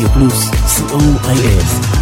רדיו פלוס, co.il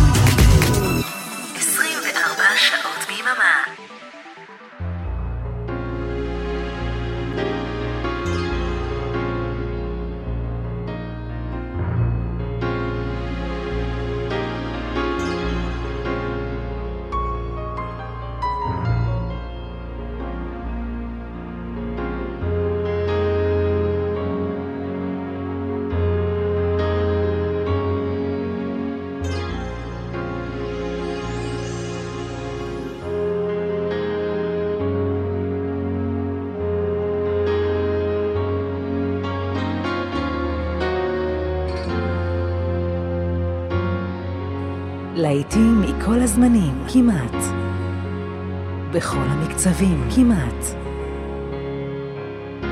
בכל המקצבים, כמעט.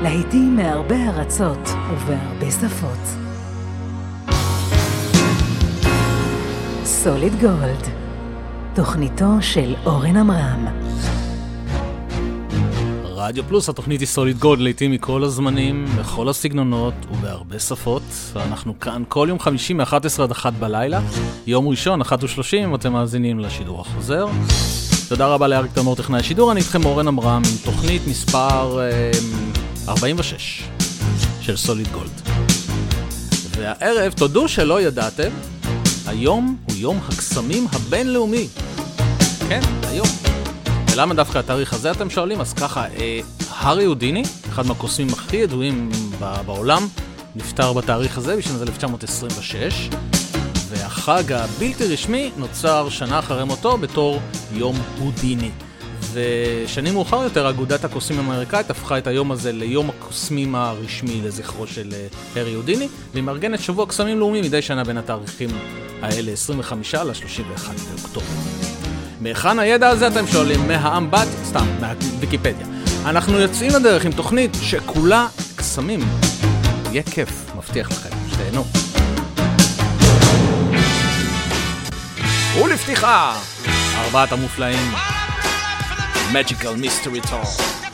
להיטים מהרבה ארצות ובהרבה שפות. סוליד גולד, תוכניתו של אורן עמרם. רדיו פלוס, התוכנית היא סוליד גולד, לעיתים מכל הזמנים, בכל הסגנונות ובהרבה שפות. ואנחנו כאן כל יום חמישי מ-11 עד 1 בלילה. יום ראשון, 1 ו-30, אתם מאזינים לשידור החוזר. תודה רבה לאריק תמור, טכנאי השידור, אני איתכם אורן עמרם עם תוכנית מספר אה, 46 של סוליד גולד. והערב, תודו שלא ידעתם, היום הוא יום הקסמים הבינלאומי. כן, היום. ולמה דווקא התאריך הזה אתם שואלים? אז ככה, אה, הארי הודיני, אחד מהקוסמים הכי ידועים בעולם, נפטר בתאריך הזה בשנת 1926, והחג הבלתי רשמי נוצר שנה אחרי מותו בתור יום הודיני. ושנים מאוחר יותר אגודת הקוסמים האמריקאית הפכה את היום הזה ליום הקוסמים הרשמי לזכרו של אה, הארי הודיני, והיא מארגנת שבוע קסמים לאומי מדי שנה בין התאריכים האלה 25 ל-31 באוקטובר. מהיכן הידע הזה אתם שואלים? מהאמבט? סתם, מהוויקיפדיה. אנחנו יוצאים לדרך עם תוכנית שכולה קסמים. יהיה כיף, מבטיח לכם, שתהנו. ולפתיחה, ארבעת המופלאים, Magical Mystery Tour.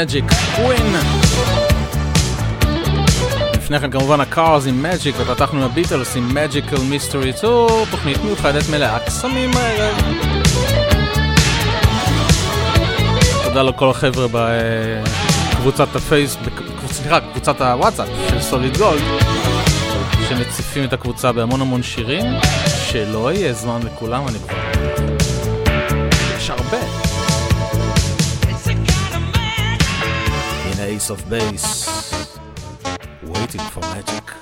Magic Queen. לפני כן כמובן הקארס עם Magic ופתחנו הביטלס עם Magical Mystery Tour, תוכנית מיוחדת מלאה קסמים הערב. תודה לכל החבר'ה בקבוצת הפייסבוק, סליחה, קבוצת הוואטסאפ של סוליד גולד, שמציפים את הקבוצה בהמון המון שירים, שלא יהיה זמן לכולם, אני כבר... ace of base, waiting for magic.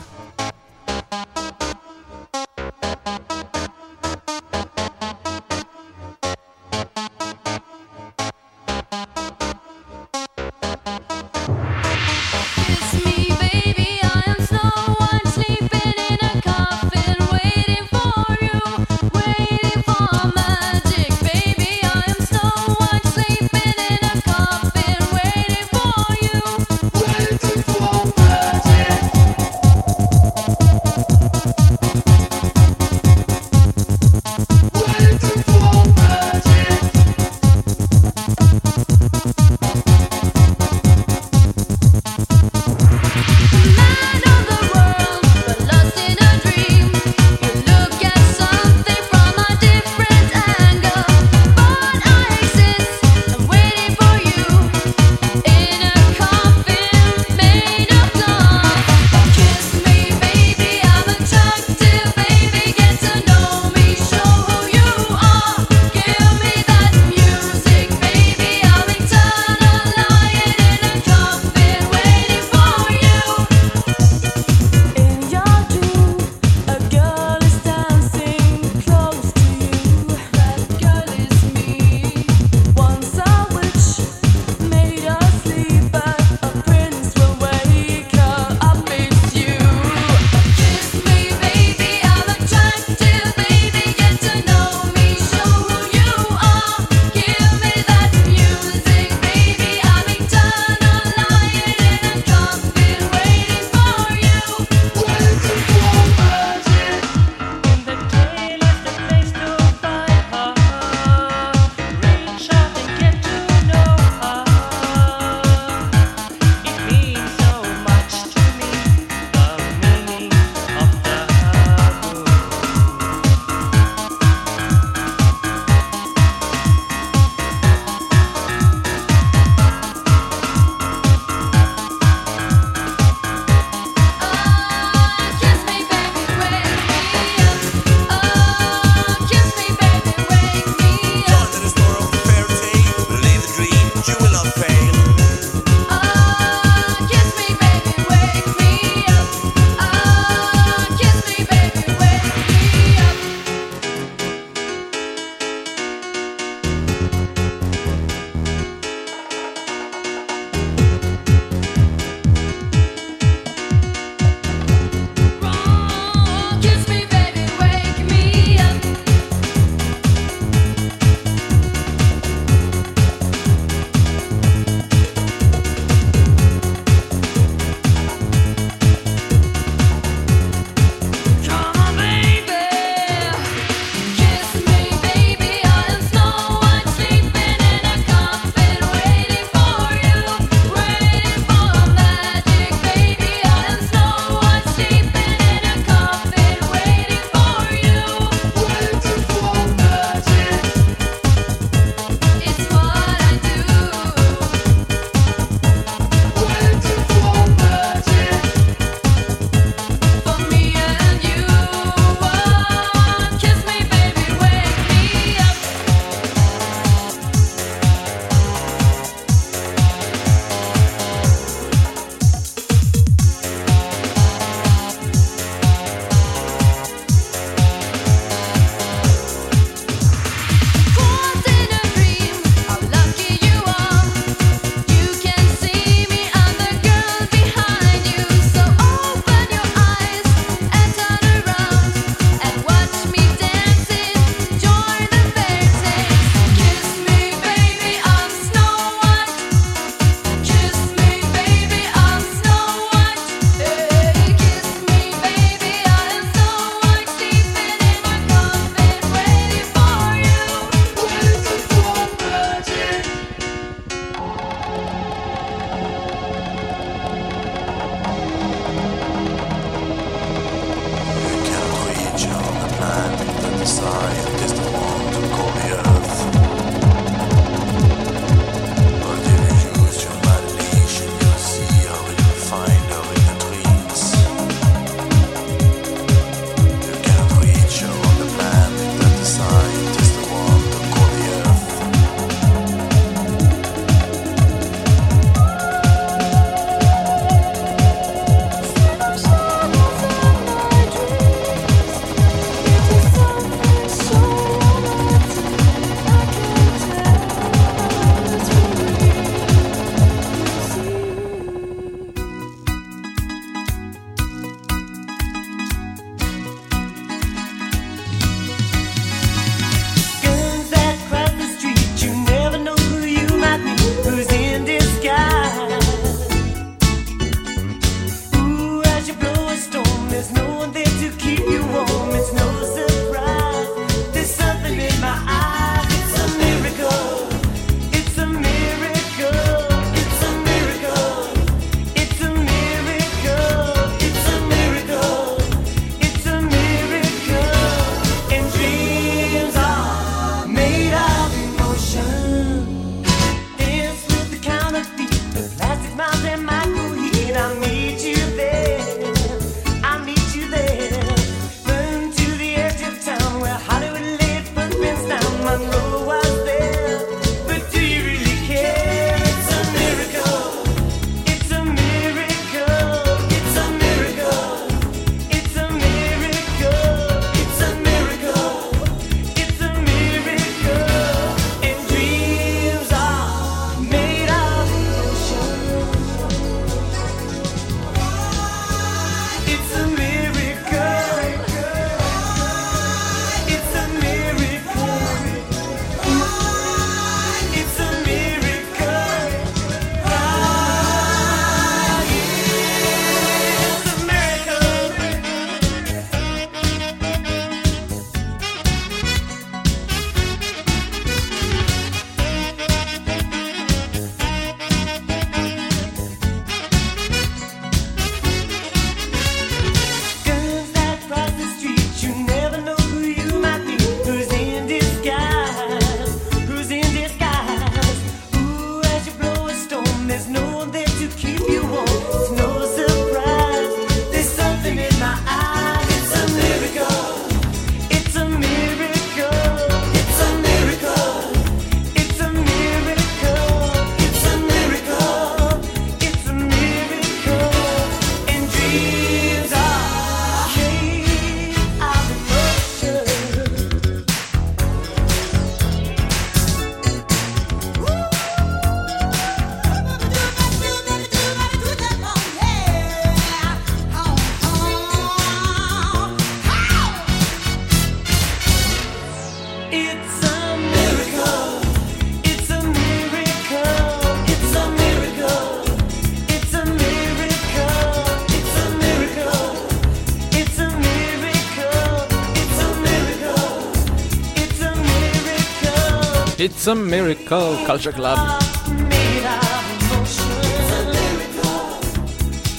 It's a miracle, culture club.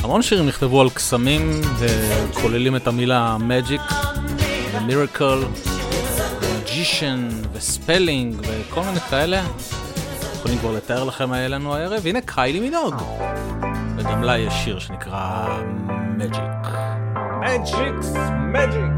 המון שירים נכתבו על קסמים וכוללים את המילה magic, miracle, magician וספלינג וכל מיני כאלה. יכולים כבר לתאר לכם מה היה לנו הערב. הנה קיילי מינוג. וגם לה יש שיר שנקרא Magic. Magic's Magic.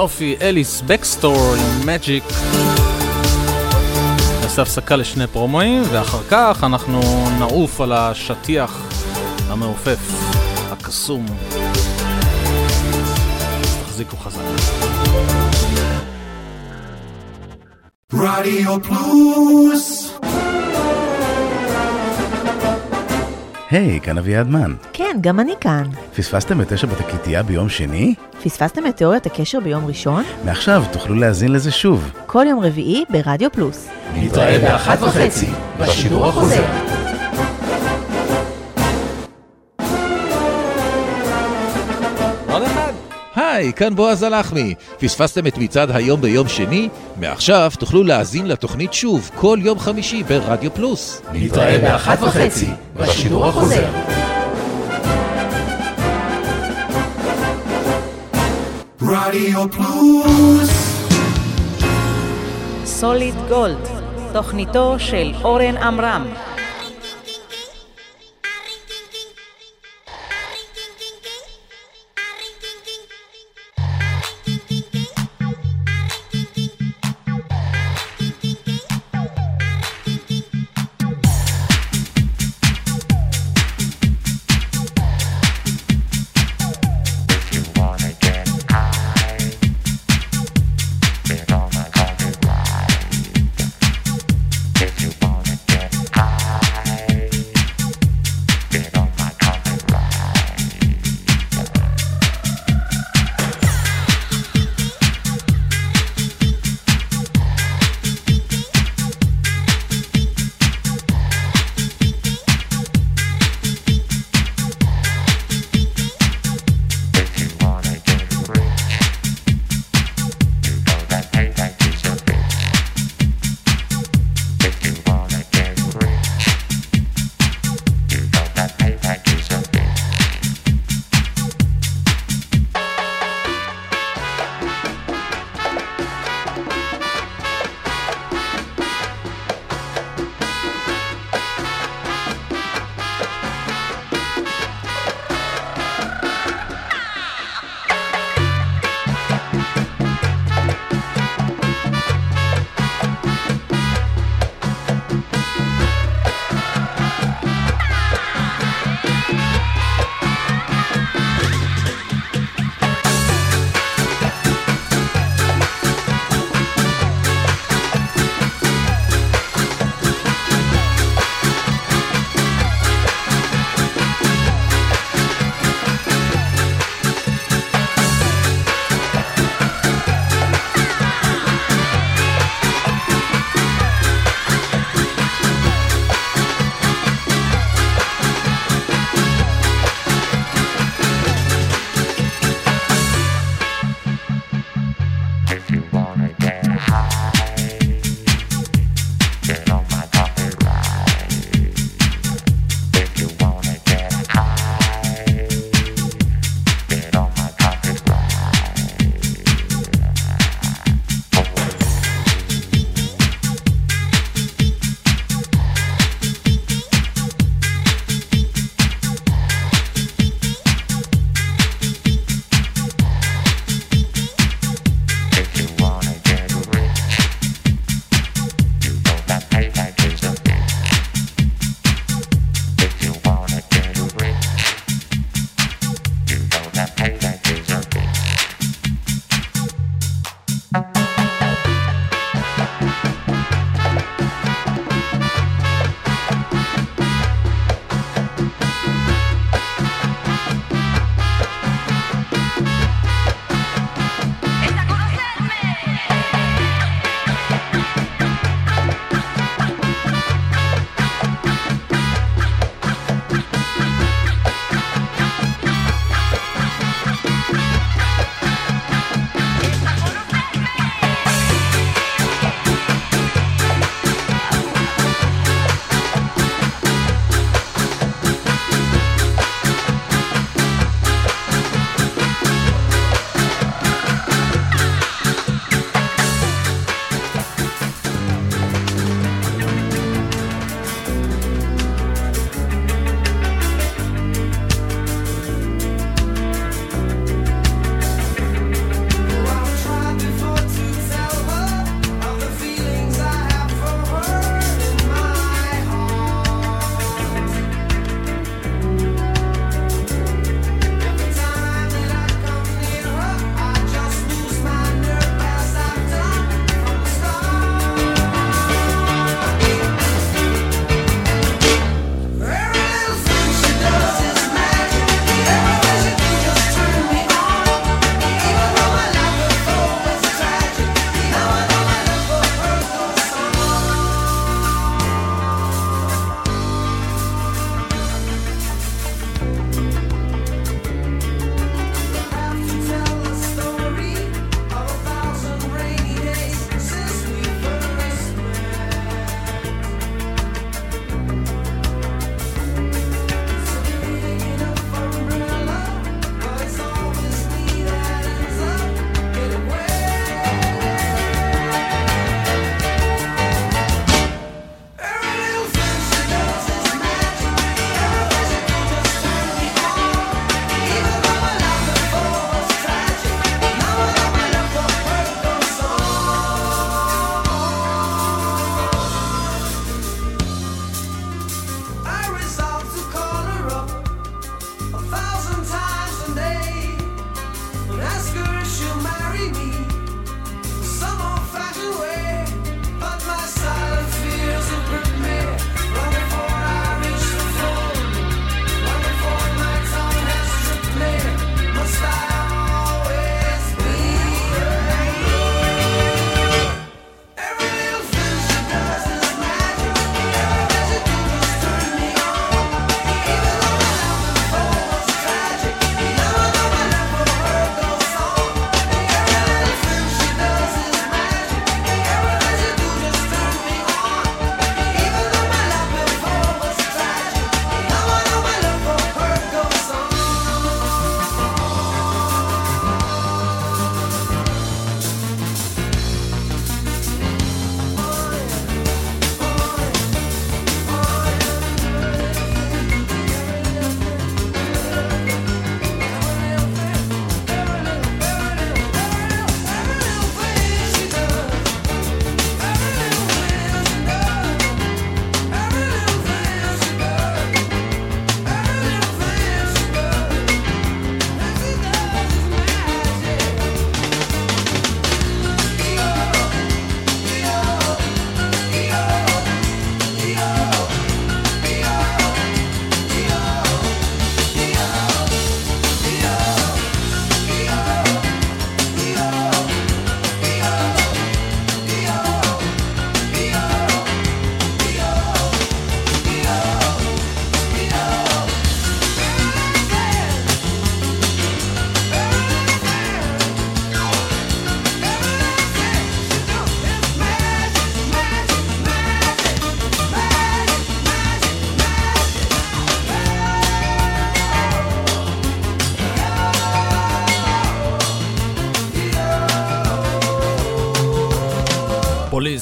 סופי אליס בקסטור עם מג'יק. נעשה הפסקה לשני פרומואים, ואחר כך אנחנו נעוף על השטיח המעופף, הקסום. תחזיקו חזק. רדיו פלוס היי, hey, כאן אביעד מן. כן, גם אני כאן. פספסתם את תשע בתקליטייה ביום שני? פספסתם את תיאוריית הקשר ביום ראשון? מעכשיו תוכלו להאזין לזה שוב. כל יום רביעי ברדיו פלוס. נתראה באחת וחצי, בשידור החוזר. היי, כאן בועז הלחמי. פספסתם את מצעד היום ביום שני? מעכשיו תוכלו להאזין לתוכנית שוב כל יום חמישי ברדיו פלוס. נתראה באחת וחצי, בשידור החוזר. רדיו פלוס סוליד גולד, תוכניתו של אורן עמרם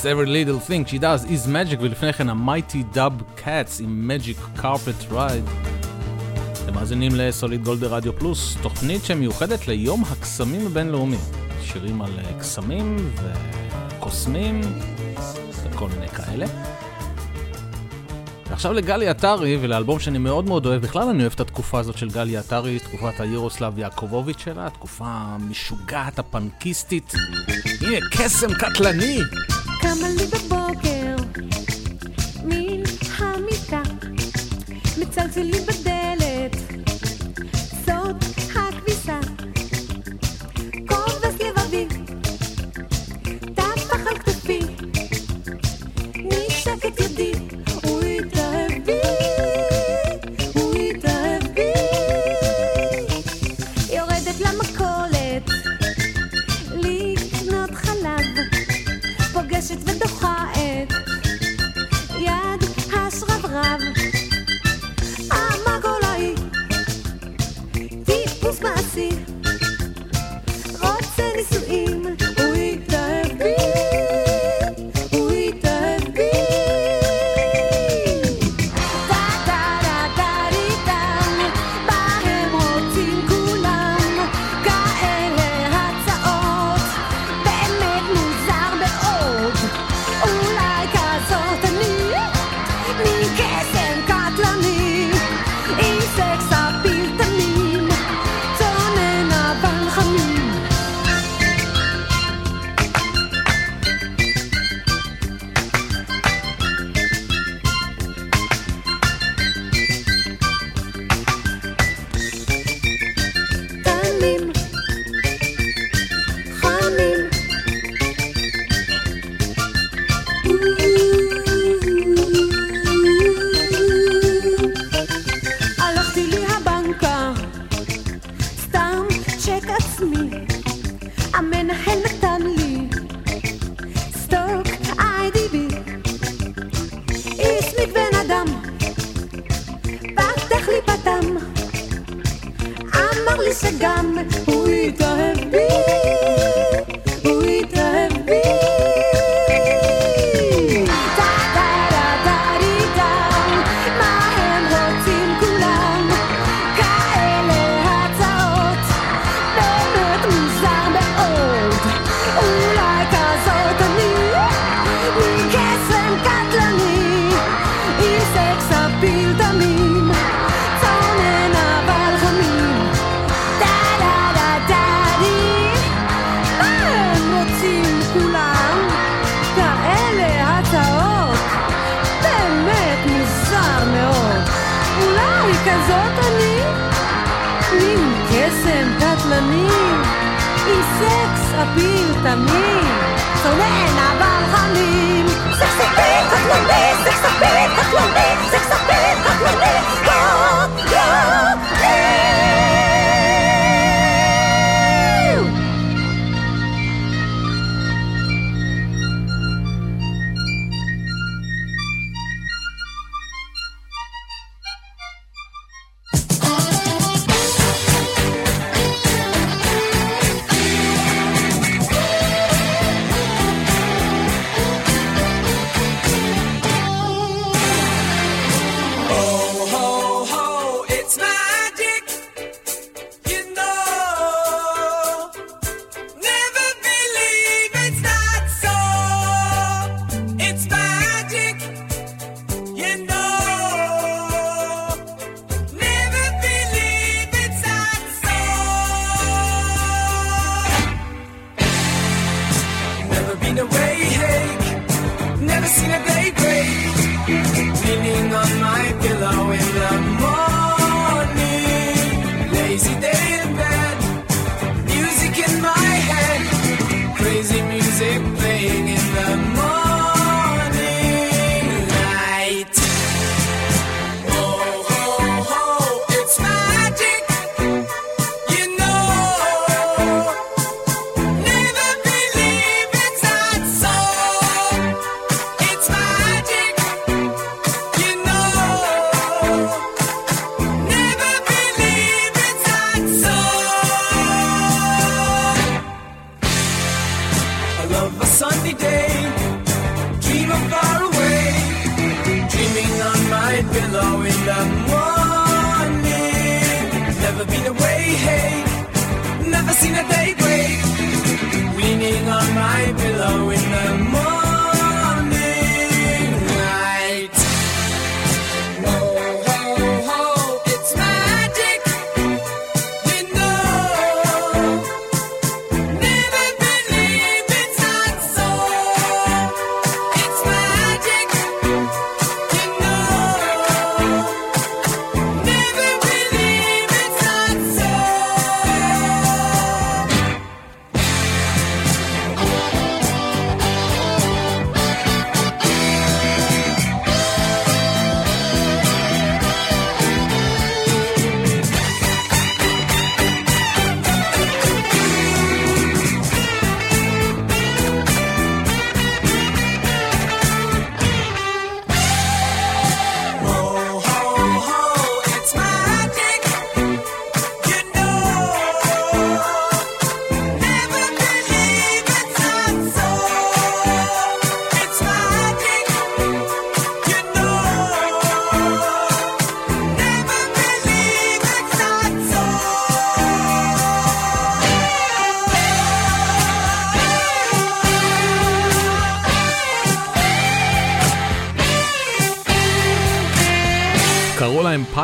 every little thing she does is magic, ולפני כן המייטי דאב קאטס עם magic carpet ride. אתם מאזינים לסוליד גולד רדיו פלוס, תוכנית שמיוחדת ליום הקסמים הבינלאומי. שירים על אה, קסמים וקוסמים וכל מיני כאלה. ועכשיו לגלי עטרי ולאלבום שאני מאוד מאוד אוהב, בכלל אני אוהב את התקופה הזאת של גלי עטרי, תקופת האירוסלב יעקובוביץ' שלה, התקופה המשוגעת, הפנקיסטית. הנה קסם קטלני! קמה לי בבוקר, מין חמיקה, מצלצלים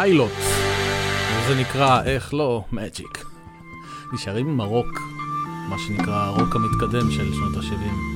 פיילוט. זה נקרא, איך לא, מג'יק. נשארים עם הרוק, מה שנקרא הרוק המתקדם של שנות ה-70.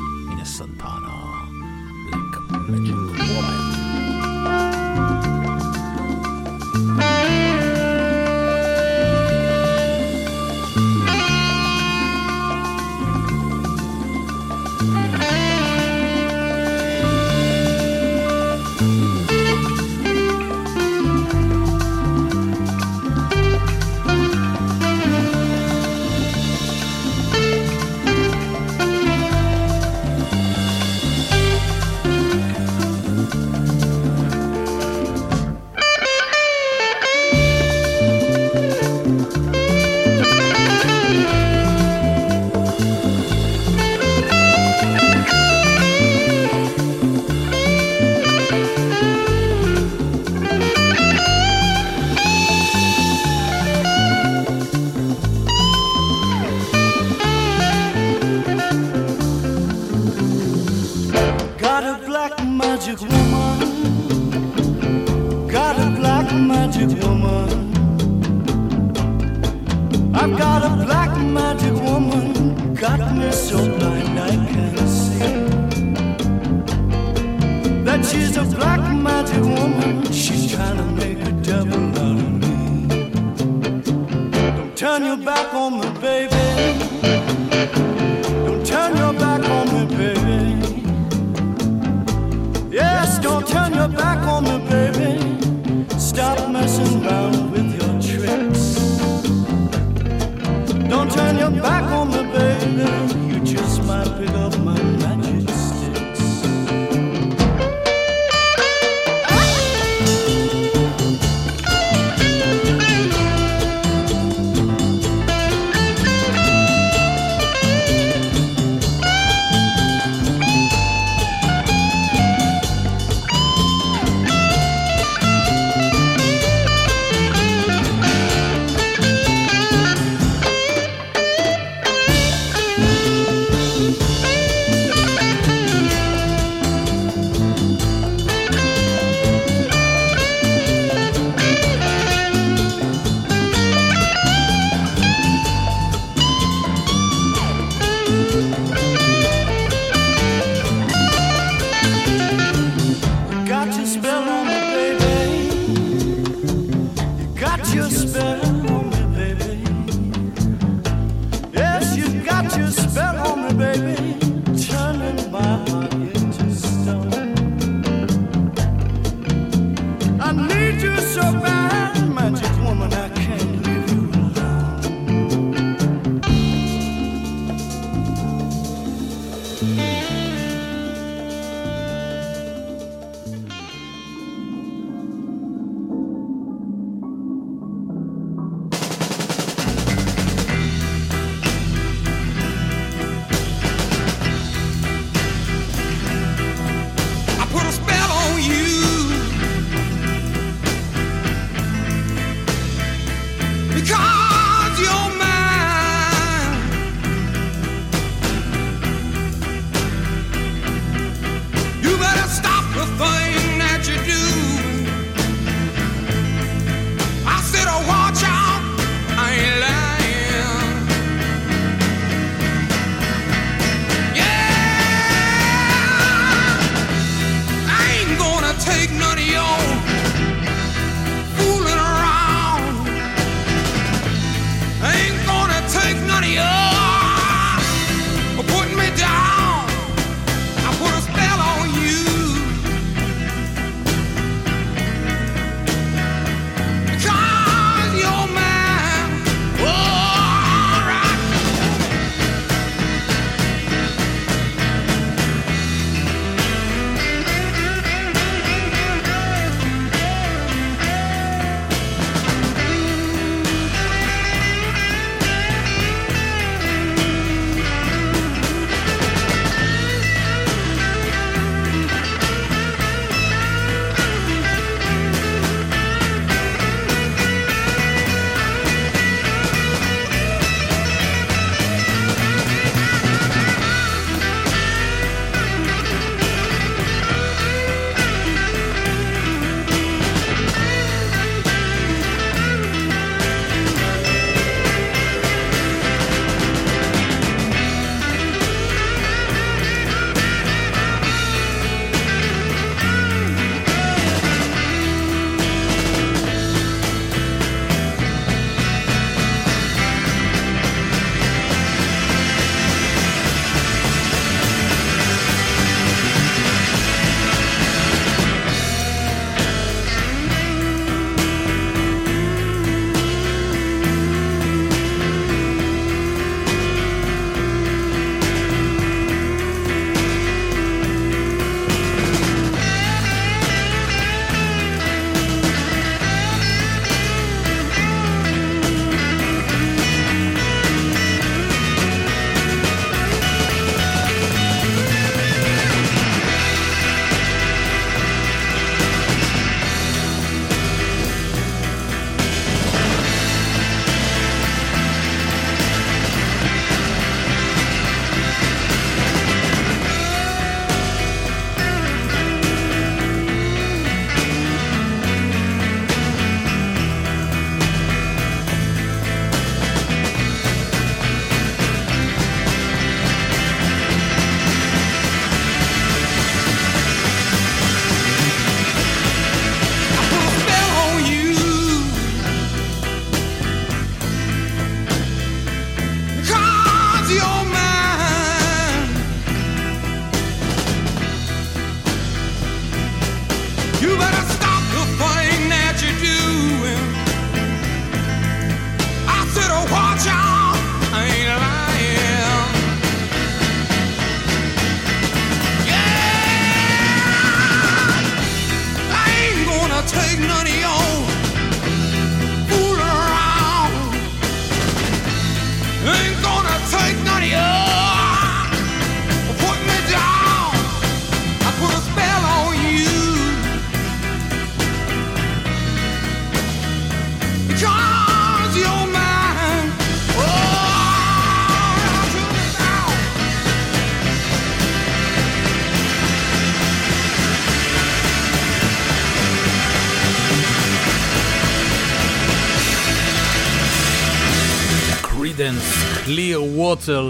water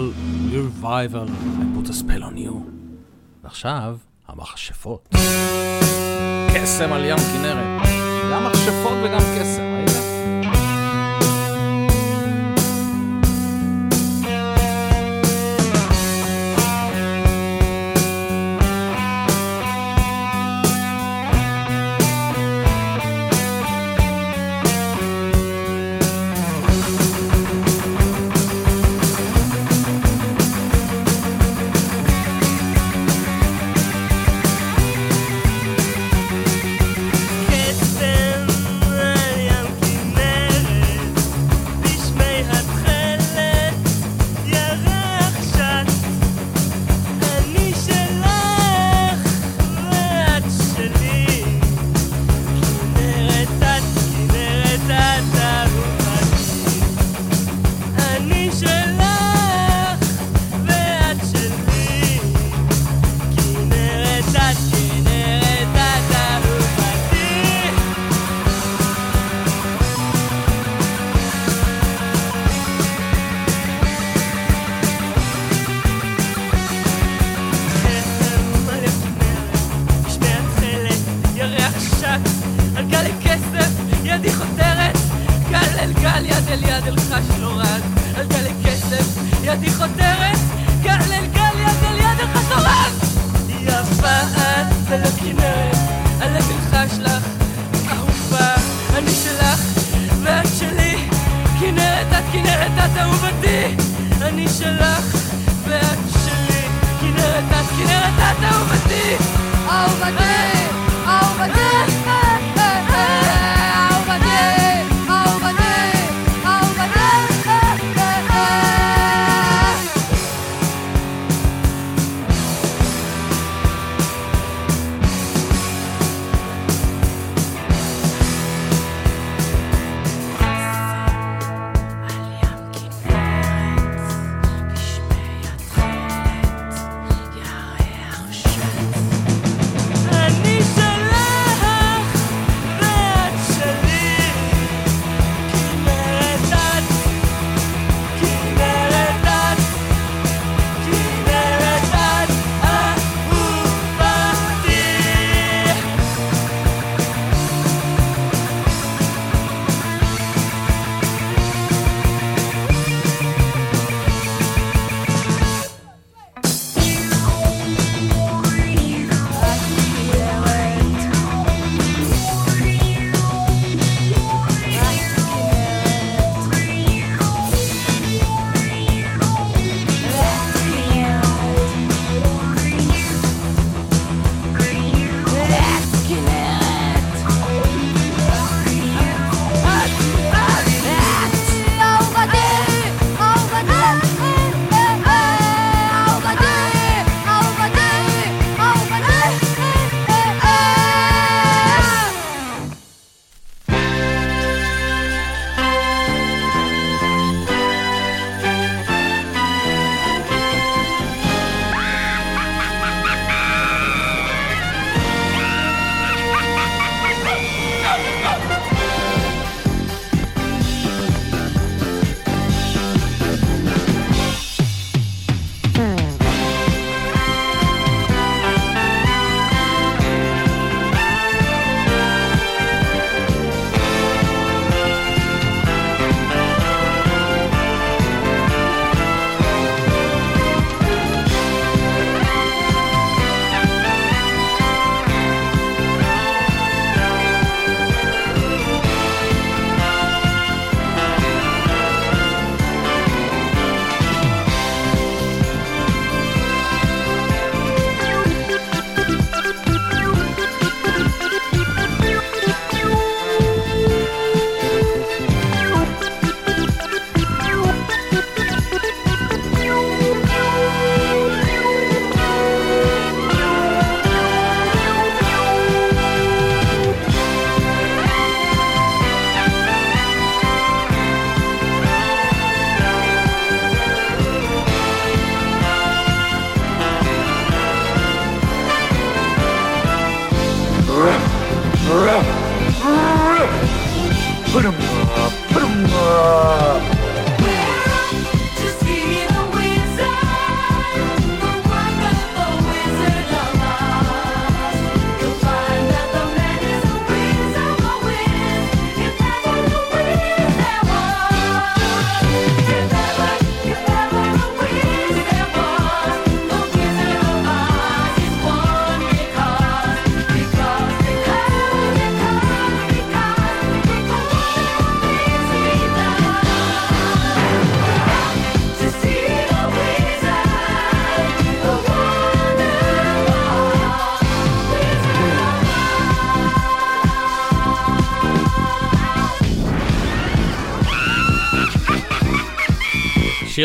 revival, I put a spell on you. ועכשיו, המכשפות. קסם על ים כנרת. גם מכשפות וגם קסם. אהובתי, אני שלך ואת שלי. כנרת את, כנרת את אהובתי, אהובתי.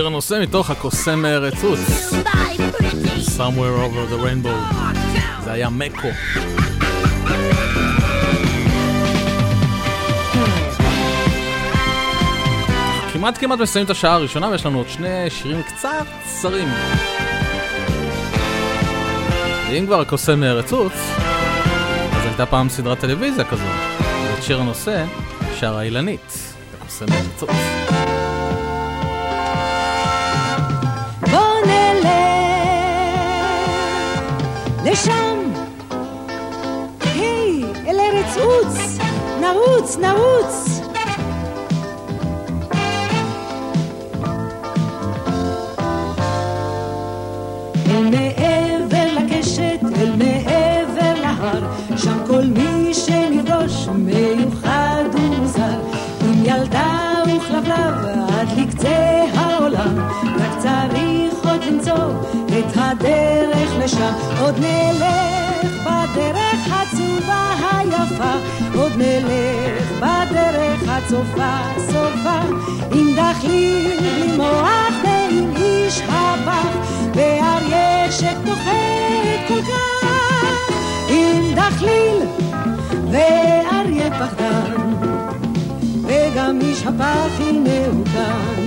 שיר הנושא מתוך הקוסם רצוץ. Somewhere over the rainbow. זה היה מקו. כמעט כמעט מסיימים את השעה הראשונה ויש לנו עוד שני שירים קצת קצרים. ואם כבר הקוסם רצוץ, אז הייתה פעם סדרת טלוויזיה כזו. ואת שיר הנושא שרה אילנית, הקוסם רצוץ. לשם, היי, אל ארץ עוץ, נרוץ, נרוץ. אל עד לקצה העולם, רק צריך עוד למצוא את הדרך לשם, עוד נלך בדרך הצהובה היפה, עוד נלך בדרך הצופה סופה, עם דחליל בלי מוח ועם איש הפח, ואריה שפוחד כל כך, עם דחליל ואריה פחדן, וגם איש הפח הנה הוא כאן,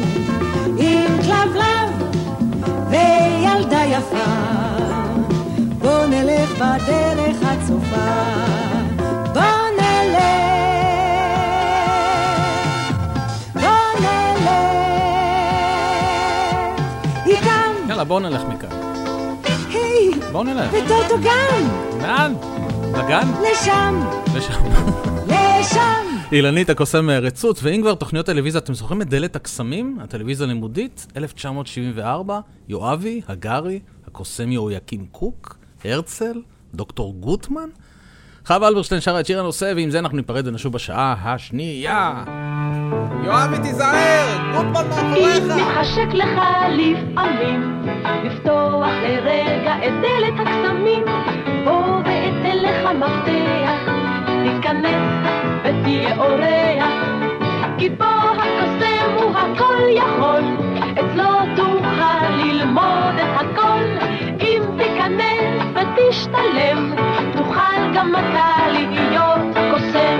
עם כלבלב וילדה יפה, בדרך הצופה, בוא יאללה, בואו נלך מכאן. היי, בואו נלך. וטוטו גם, לאן? לגן? לשם, לשם. לשם. אילנית הקוסם רצוץ, ואם כבר תוכניות טלוויזיה, אתם זוכרים את דלת הקסמים? הטלוויזיה הלימודית, 1974, יואבי, הגרי, הקוסם יהויקים קוק, הרצל, דוקטור גוטמן? חווה אלברשטיין שרה את שיר הנושא, ועם זה אנחנו ניפרד ונשוב בשעה השנייה. יואבי, תיזהר! גוטמן מאחוריך! מתחשק לך לפעמים לפתוח לרגע את דלת הקסמים בוא ואתן לך מפתח תיכנס ותהיה אורח כי פה הקוסם הוא הכל יכול אצלו תוכל ללמוד את הכל אם ותשתלם תוכל גם אתה להיות קוסם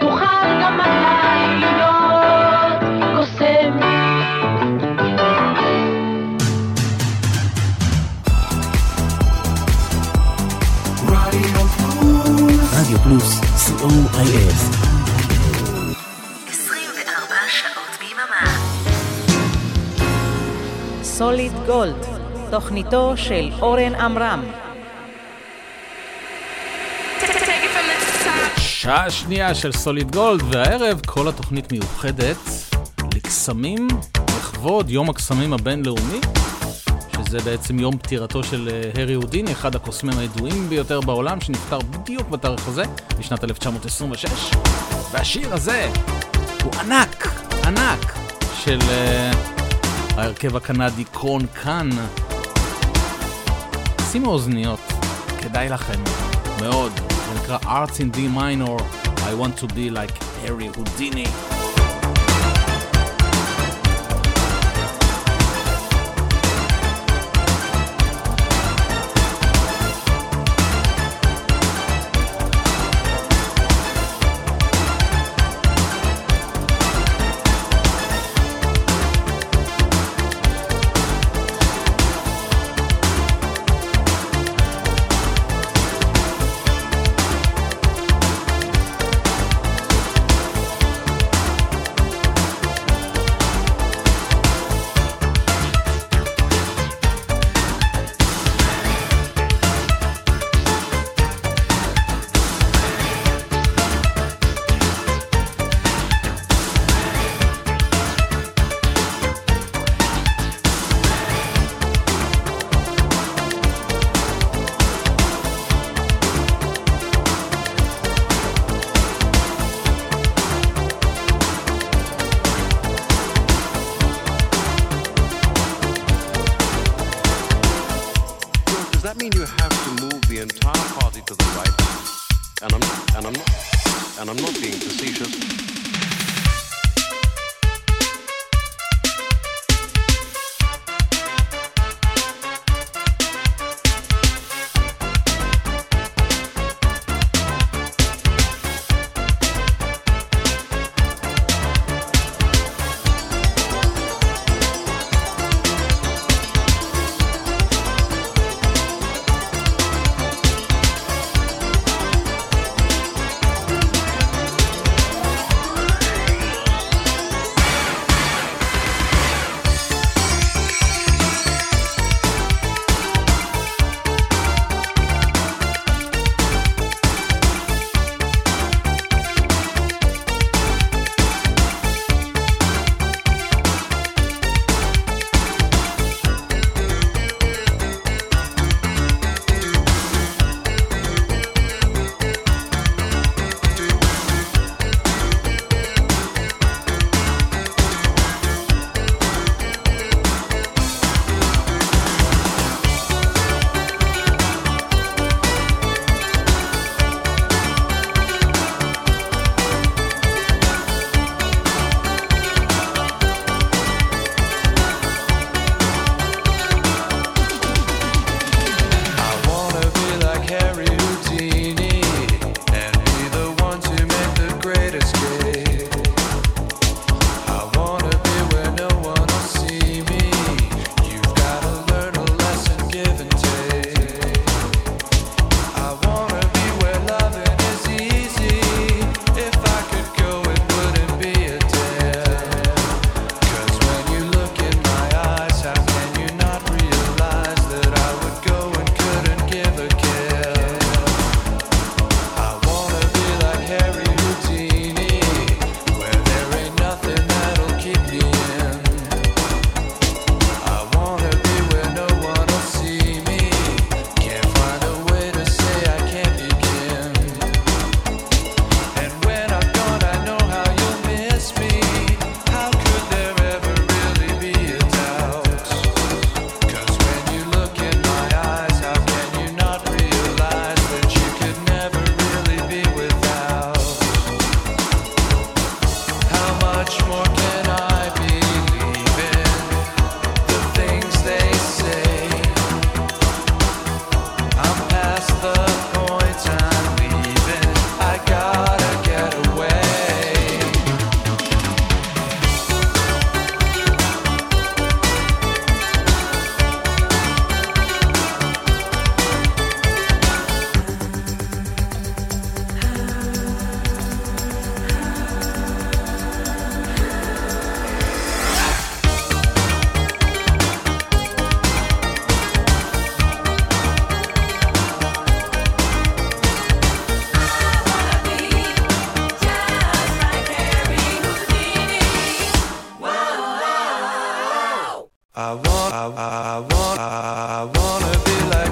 תוכל גם אתה להיות קוסם. פלוס. סוליד גולד, תוכניתו של אורן עמרם. שעה שנייה של סוליד גולד, והערב כל התוכנית מיוחדת לקסמים לכבוד יום הקסמים הבינלאומי, שזה בעצם יום פטירתו של אה, הארי הודיני, אחד הקוסמים הידועים ביותר בעולם, שנפטר בדיוק בתאריך הזה, בשנת 1926. והשיר הזה הוא ענק, ענק, של uh, ההרכב הקנדי קרון קאן. שימו אוזניות, כדאי לכם, מאוד. זה נקרא Arts in D minor, I want to be like Harry Houdini. Be like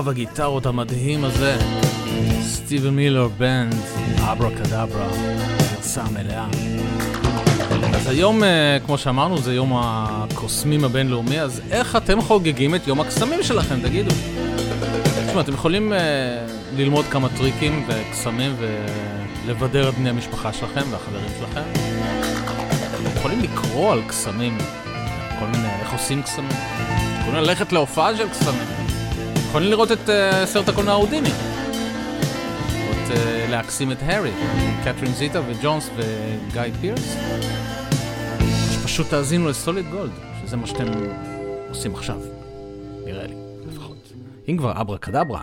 קרב הגיטרות המדהים הזה, סטיבן מילר בנד, אברה קדברה, גרסה מלאה. אז היום, אה, כמו שאמרנו, זה יום הקוסמים הבינלאומי, אז איך אתם חוגגים את יום הקסמים שלכם, תגידו? תשמעו, אתם יכולים אה, ללמוד כמה טריקים וקסמים ולבדר את בני המשפחה שלכם והחברים שלכם. אתם יכולים לקרוא על קסמים, כל מיני, איך עושים קסמים. יכולים ללכת להופעה של קסמים. יכולים לראות את uh, סרט הקולנוע הודיני. לראות uh, להקסים את הארי, קתרין זיטה וג'ונס וגיא פירס. פשוט תאזינו לסוליד גולד, שזה מה שאתם עושים עכשיו. נראה לי, לפחות. אם כבר אברה קדברה.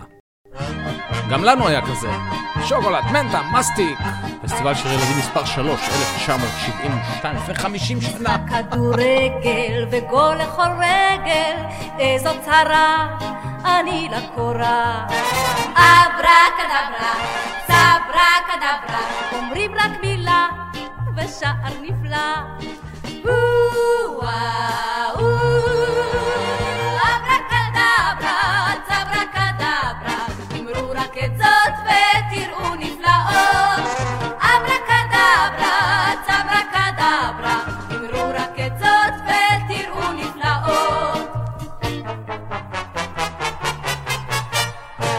גם לנו היה כזה. שוקולד, מנטה, מסטיק. פסטיבל שירי ילדים מספר 3, 1972, לפני 50 שנה. כדורגל וגול לכל רגל, איזו צרה אני לקורה. אברה קדברה, צברה קדברה, אומרים רק מילה ושער נפלא. ותראו נפלאות. אברה קדברה, צברה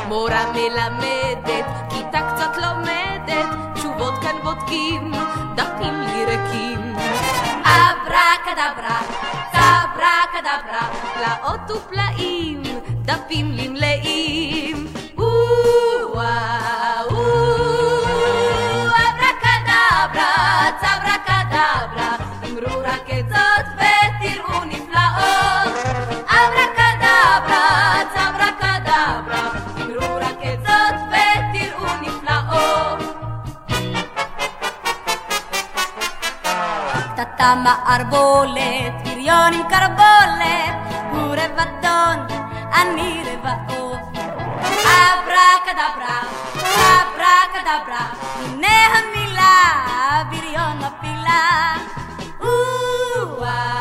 מורה מלמדת, כיתה קצת לומדת, תשובות כאן בודקים, דפים לי ריקים. אברה קדברה, צברה קדברה, פלאות ופלאים, דפים לי מלאים. אברה קדברה, צברה קדברה, אמרו רק את זאת ותראו קטטה מערבולת, בריון עם קרבולת, הוא רבדון, אני רבעות. אברה קדברה, אברה קדברה, הנה המילה, בריון מפילה. וואו,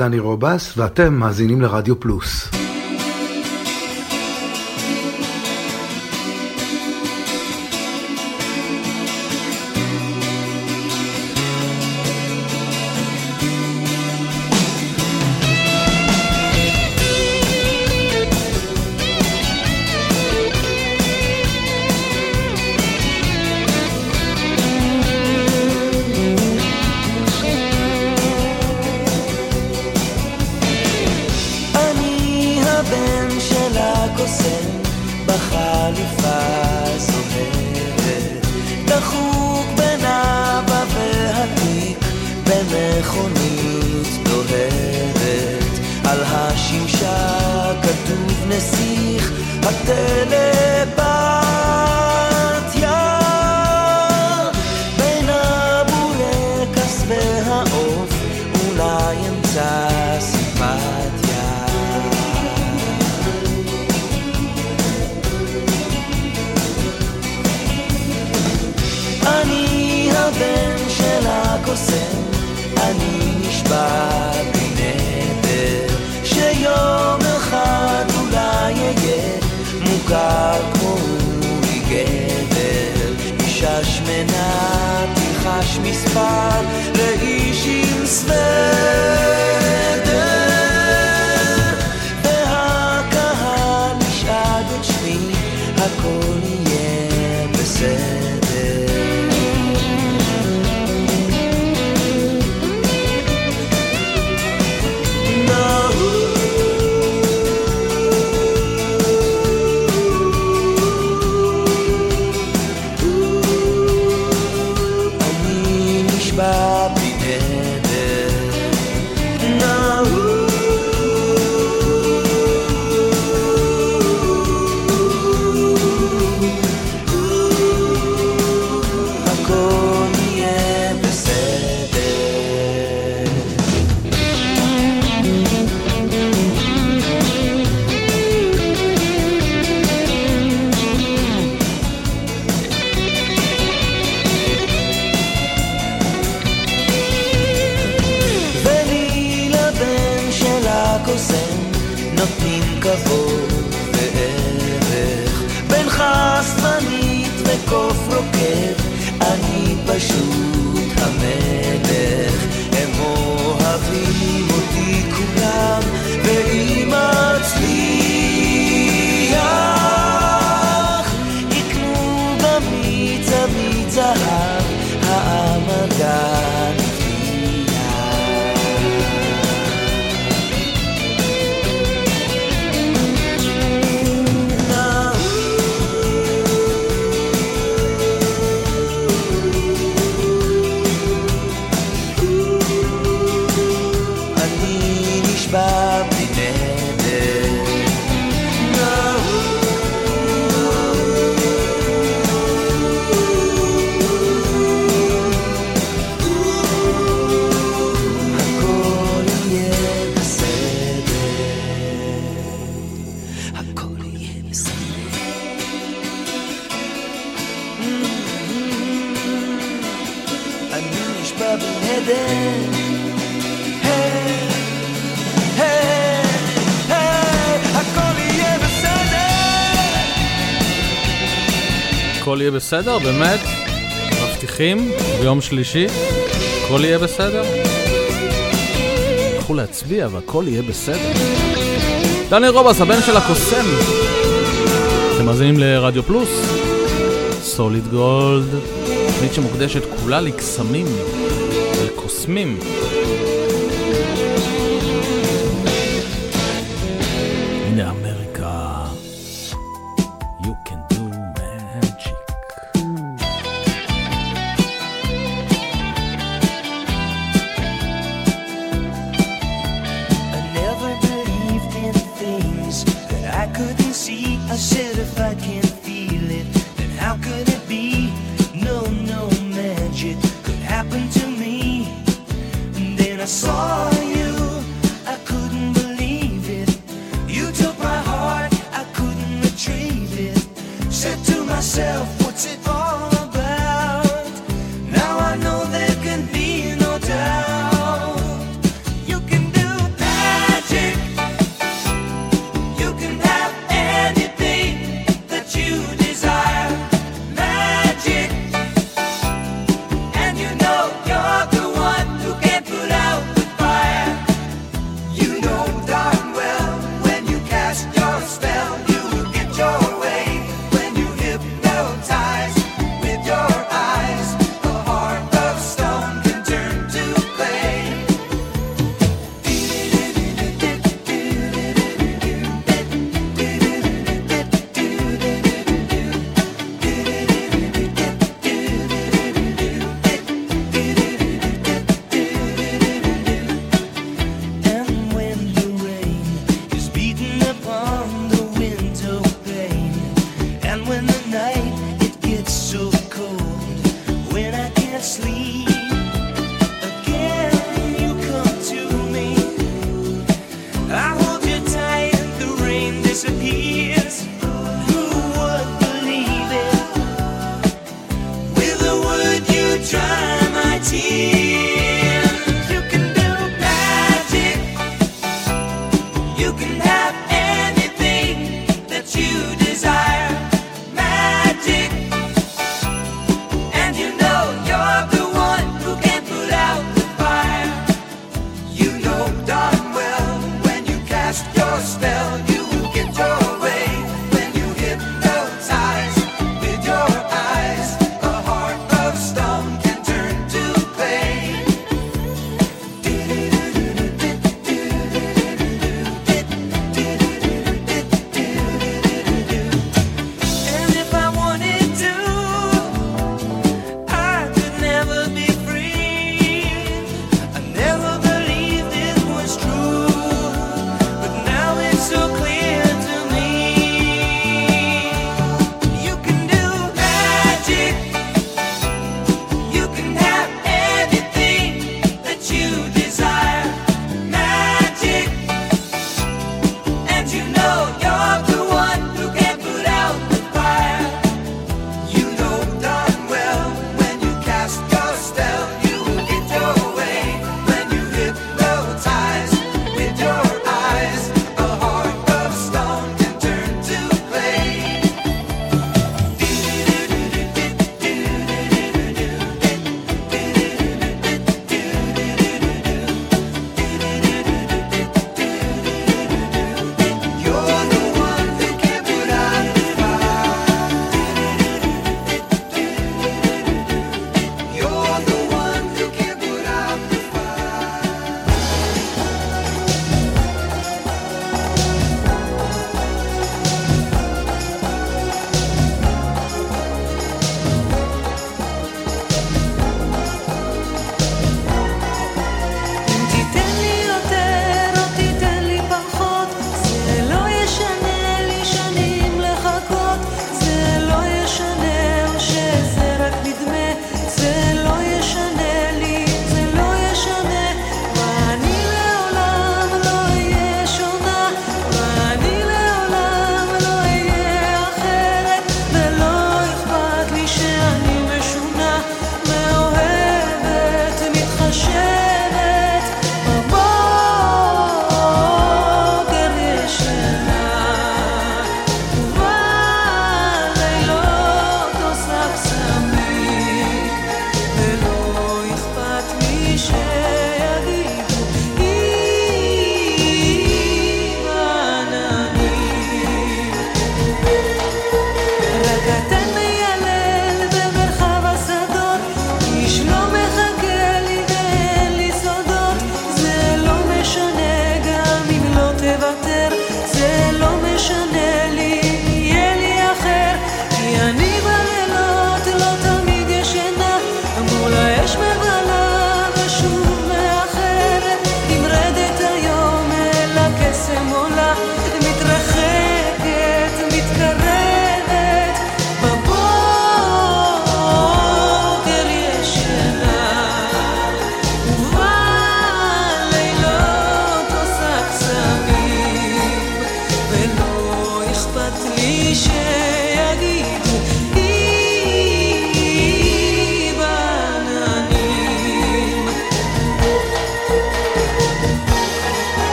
דני רובס, ואתם מאזינים לרדיו פלוס. בסדר, באמת? מבטיחים? ביום שלישי? הכל יהיה בסדר? הלכו להצביע והכל יהיה בסדר. דני רובס, הבן של הקוסם. אתם מאזינים לרדיו פלוס? סוליד גולד. תוכנית שמוקדשת כולה לקסמים ולקוסמים.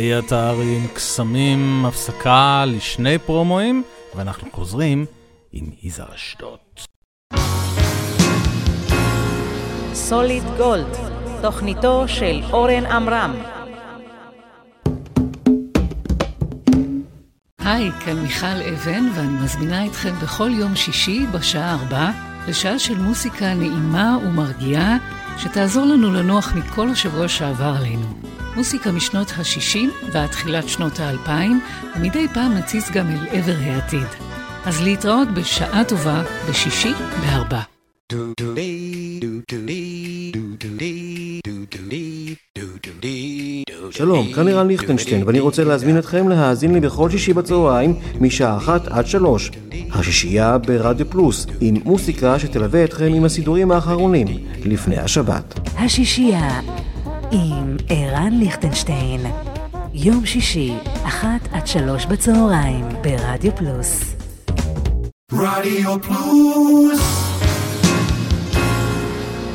עטר עם קסמים, הפסקה לשני פרומואים, ואנחנו חוזרים עם יזהר אשדוד. סוליד גולד, תוכניתו של אורן עמרם. היי, כאן מיכל אבן, ואני מזמינה אתכם בכל יום שישי בשעה ארבע לשעה של מוסיקה נעימה ומרגיעה, שתעזור לנו לנוח מכל השבוע שעבר עלינו. מוסיקה משנות ה-60 ועד תחילת שנות ה-2000, ומדי פעם נציץ גם אל עבר העתיד. אז להתראות בשעה טובה בשישי בארבע. שלום, כאן לירן ליכטנשטיין, ואני רוצה להזמין אתכם להאזין לי בכל שישי בצהריים, משעה אחת עד שלוש. השישייה ברדיו פלוס, עם מוסיקה שתלווה אתכם עם הסידורים האחרונים, לפני השבת. השישייה עם ערן ליכטנשטיין. יום שישי, אחת עד שלוש בצהריים, ברדיו פלוס. רדיו פלוס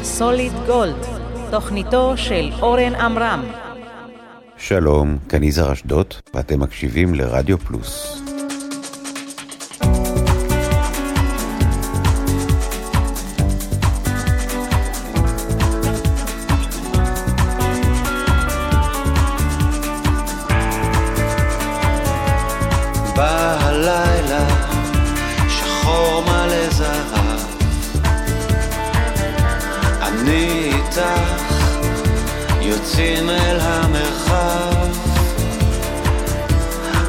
סוליד גולד, תוכניתו של אורן עמרם. שלום, כאן יזהר אשדוד, ואתם מקשיבים לרדיו פלוס. איתך, יוצאים אל המרחב.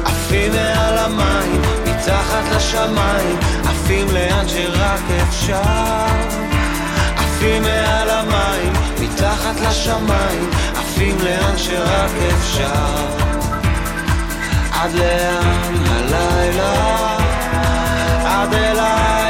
עפים מעל המים, מתחת לשמיים, עפים לאן שרק אפשר. עפים מעל המים, מתחת לשמיים, עפים לאן שרק אפשר. עד לאן הלילה, עד אליי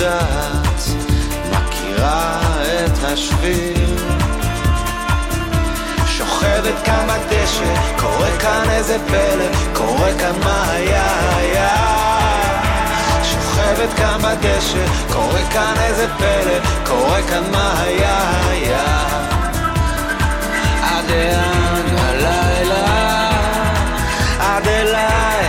יודעת, מכירה את השביל. שוכבת כאן בדשא, קורה כאן איזה פלא, קורה כאן מה היה היה. שוכבת כאן בדשא, קורה כאן איזה פלא, קורה כאן מה היה היה. עד לאן הלילה, עד אליי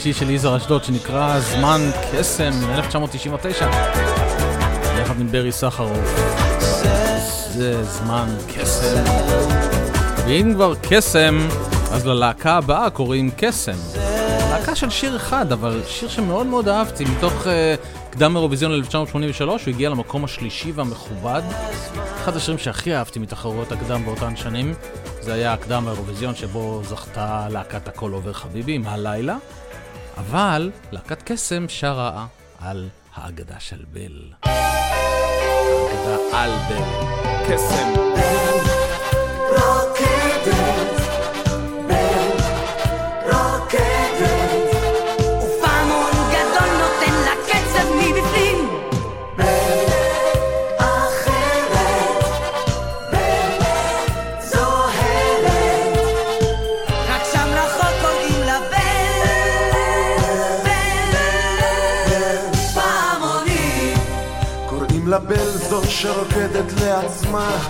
השלישי של יזהר אשדוד שנקרא זמן קסם מ-1999 יחד עם ברי סחרוף. זה זמן קסם. ואם כבר קסם, אז ללהקה הבאה קוראים קסם. להקה של שיר אחד, אבל שיר שמאוד מאוד אהבתי, מתוך uh, קדם אירוויזיון 1983, הוא הגיע למקום השלישי והמכובד. אחד השירים שהכי אהבתי מתחרויות הקדם באותן שנים, זה היה הקדם האירוויזיון שבו זכתה להקת הכל עובר חביבי עם הלילה. אבל להקת קסם שרה על האגדה של בל. האגדה על בל. קסם. שרוקדת לעצמה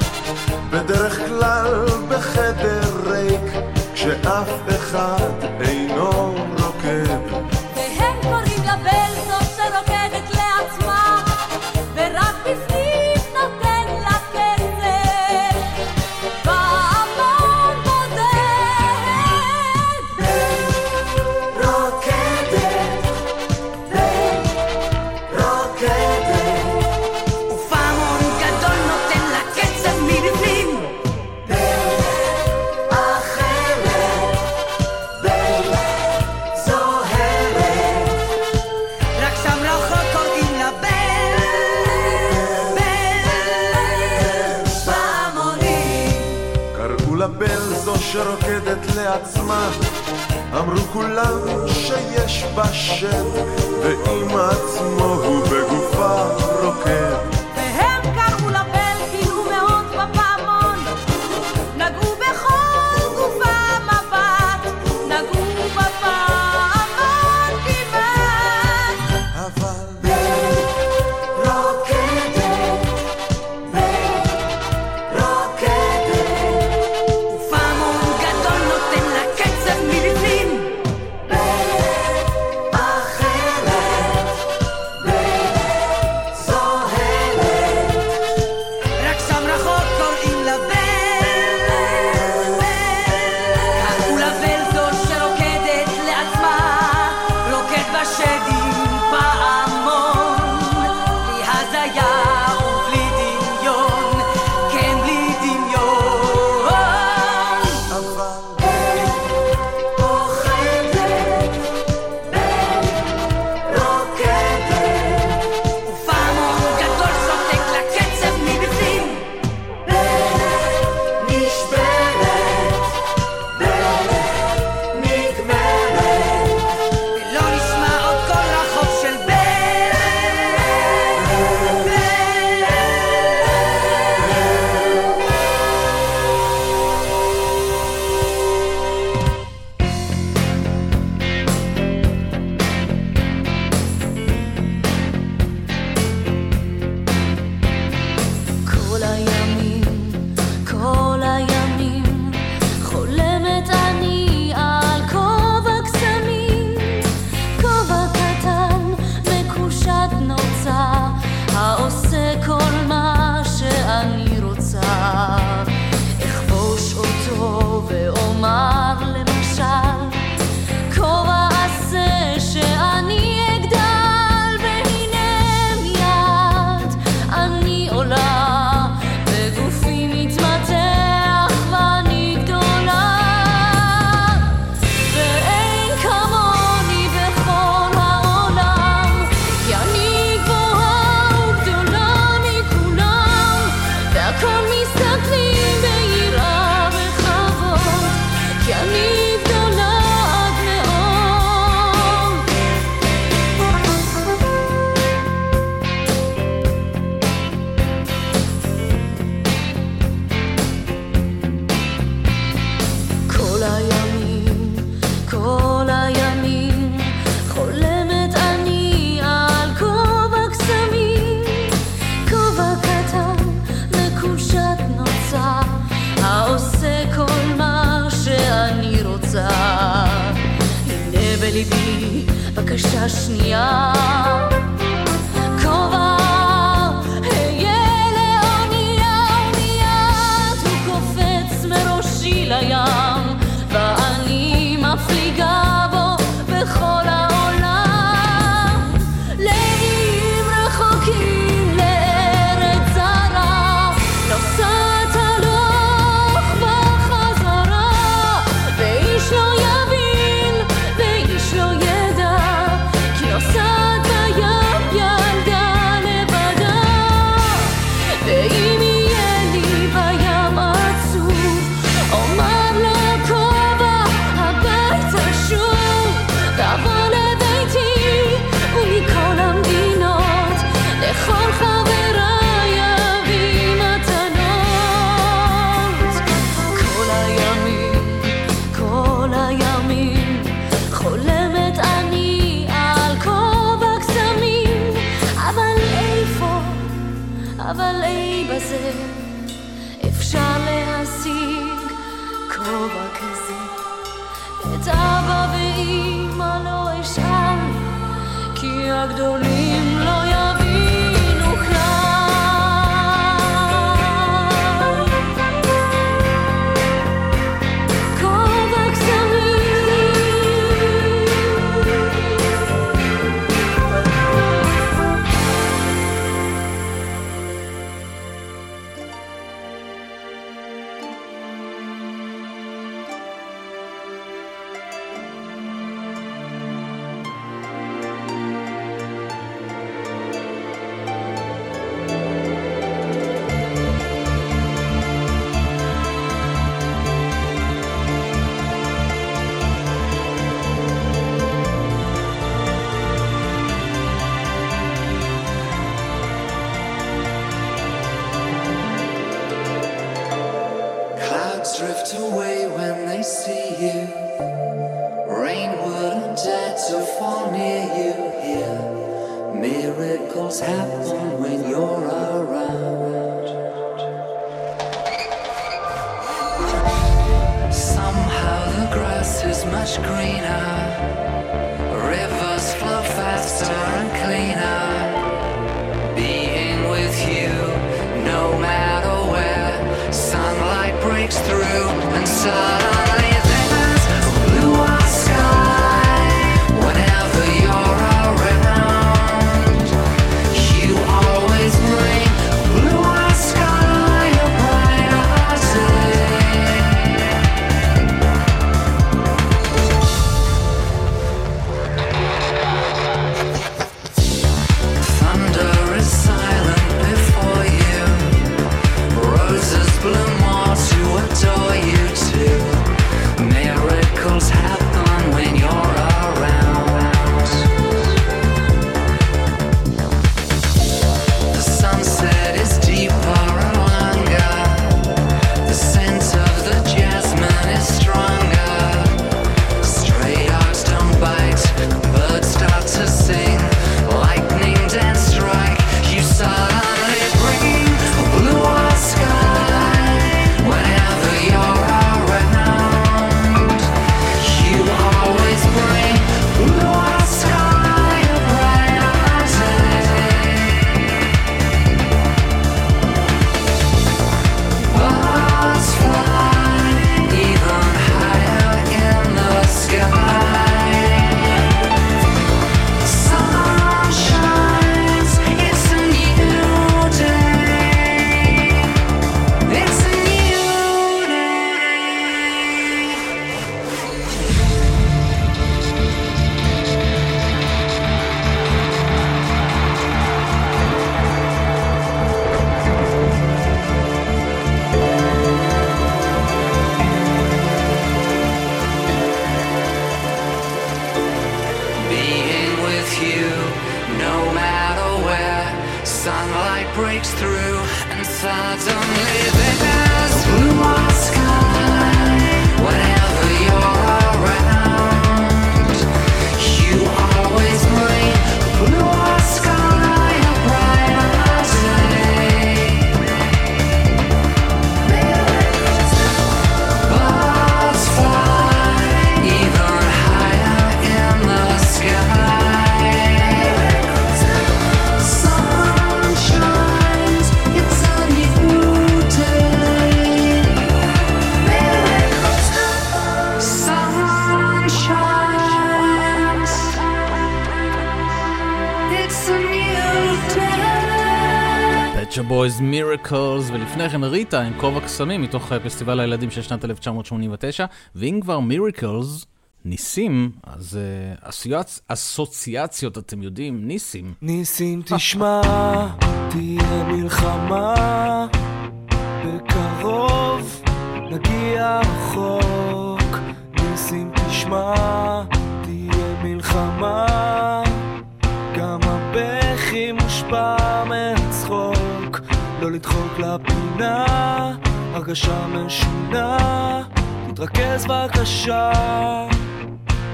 much greener. Rivers flow faster and cleaner. Being with you, no matter where, sunlight breaks through and sun. ולפני כן ריטה עם כובע קסמים מתוך אה, פסטיבל הילדים של שנת 1989, ואם כבר מירקלס, ניסים, אז uh, אסוציאצ... אסוציאציות, אתם יודעים, ניסים. ניסים תשמע, תהיה מלחמה, הרגשה משונה, תתרכז בבקשה.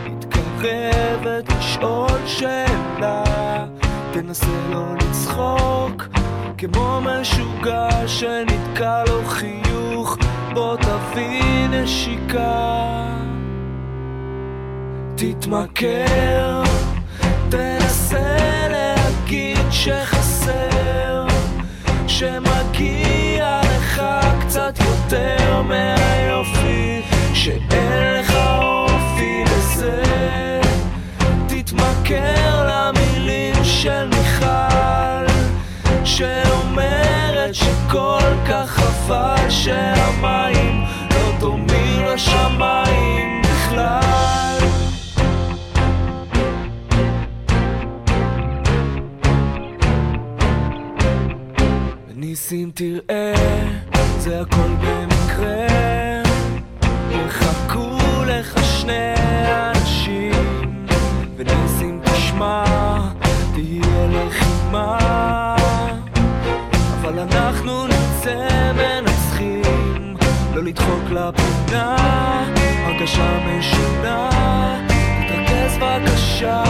מתקרבת לשאול שאלה, תנסה לא לצחוק, כמו משוגע שנתקע לו חיוך, בוא תביא נשיקה. תתמכר, תנסה להגיד שחסר, יותר מהיופי, שאין לך אופי לזה. תתמכר למילים של מיכל, שאומרת שכל כך חבל שהמים לא דומים לשמיים בכלל. ניסים תראה, זה הכל במקרה. יחכו לך שני אנשים, וניסים תשמע, תהיה לחימה. אבל אנחנו נצא מנצחים, לא לדחוק לפינה, הרגשה משונה, תתרכז בבקשה.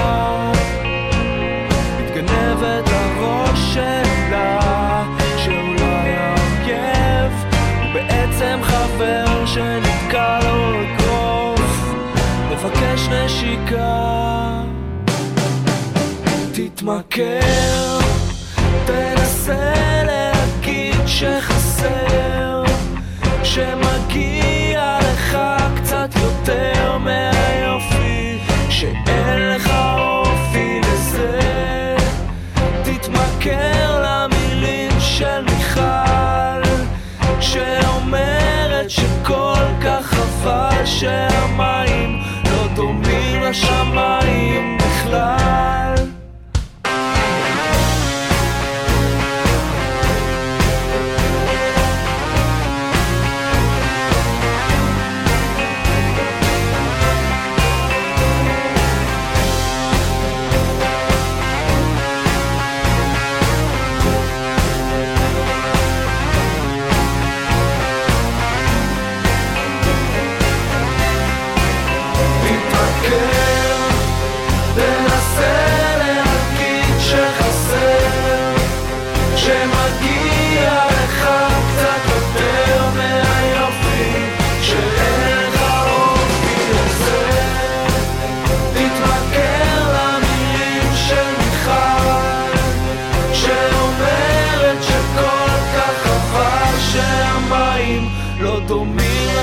מתגנבת הראש שלה, בעצם חבר שנתקע לו אגרוף, מבקש נשיקה. תתמכר, תנסה להגיד שחסר, שמגיע לך קצת יותר מהיופי, שאין לך אופי לזה. תתמכר שאומרת שכל כך חבל שהמים לא דומים לשמיים בכלל.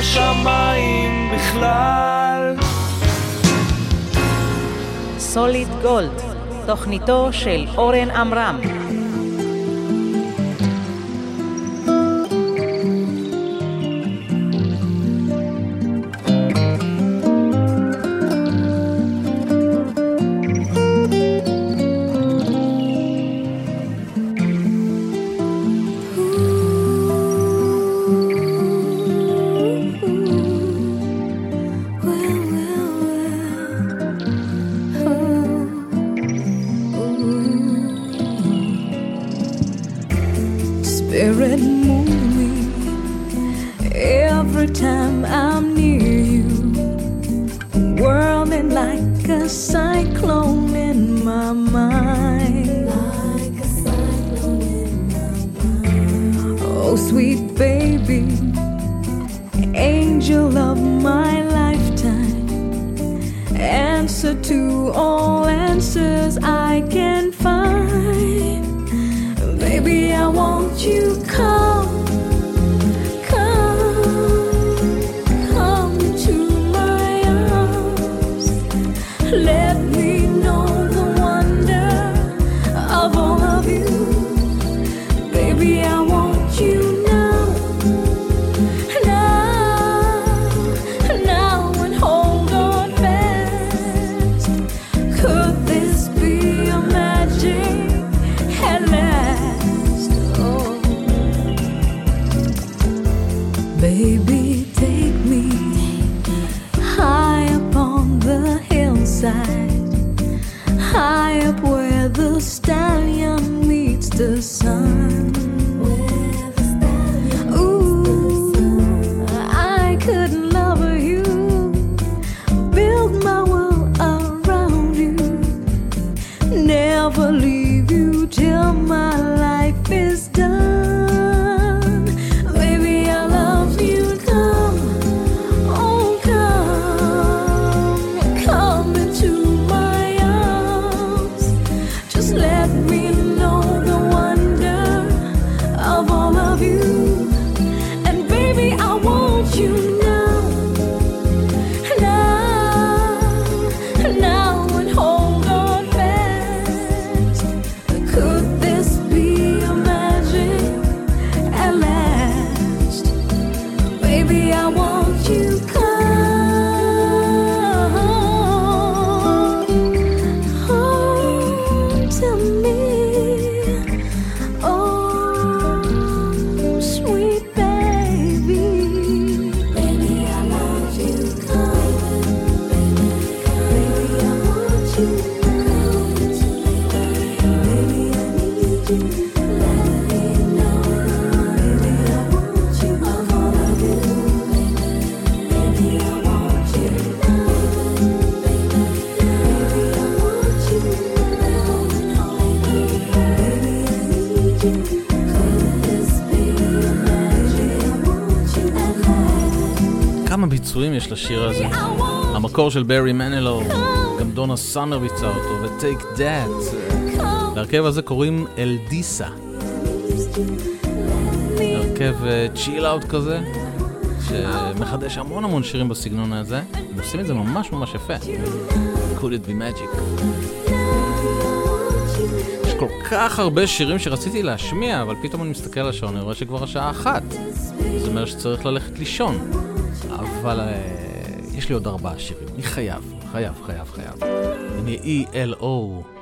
לשמיים בכלל. סוליד גולד, תוכניתו של אורן עמרם. במקור של ברי מנלו, גם דונה סאמר ביצע אותו, ו-Take That. להרכב הזה קוראים אלדיסה. הרכב אה, צ'יל אאוט כזה, שמחדש המון המון שירים בסגנון הזה, ועושים את זה ממש ממש יפה. could it be magic. יש כל כך הרבה שירים שרציתי להשמיע, אבל פתאום אני מסתכל על השעון, אני רואה שכבר השעה אחת. זאת אומרת שצריך ללכת לישון. אבל... אה, יש לי עוד ארבעה שירים, אני חייב, חייב, חייב, חייב. הנה E-L-O.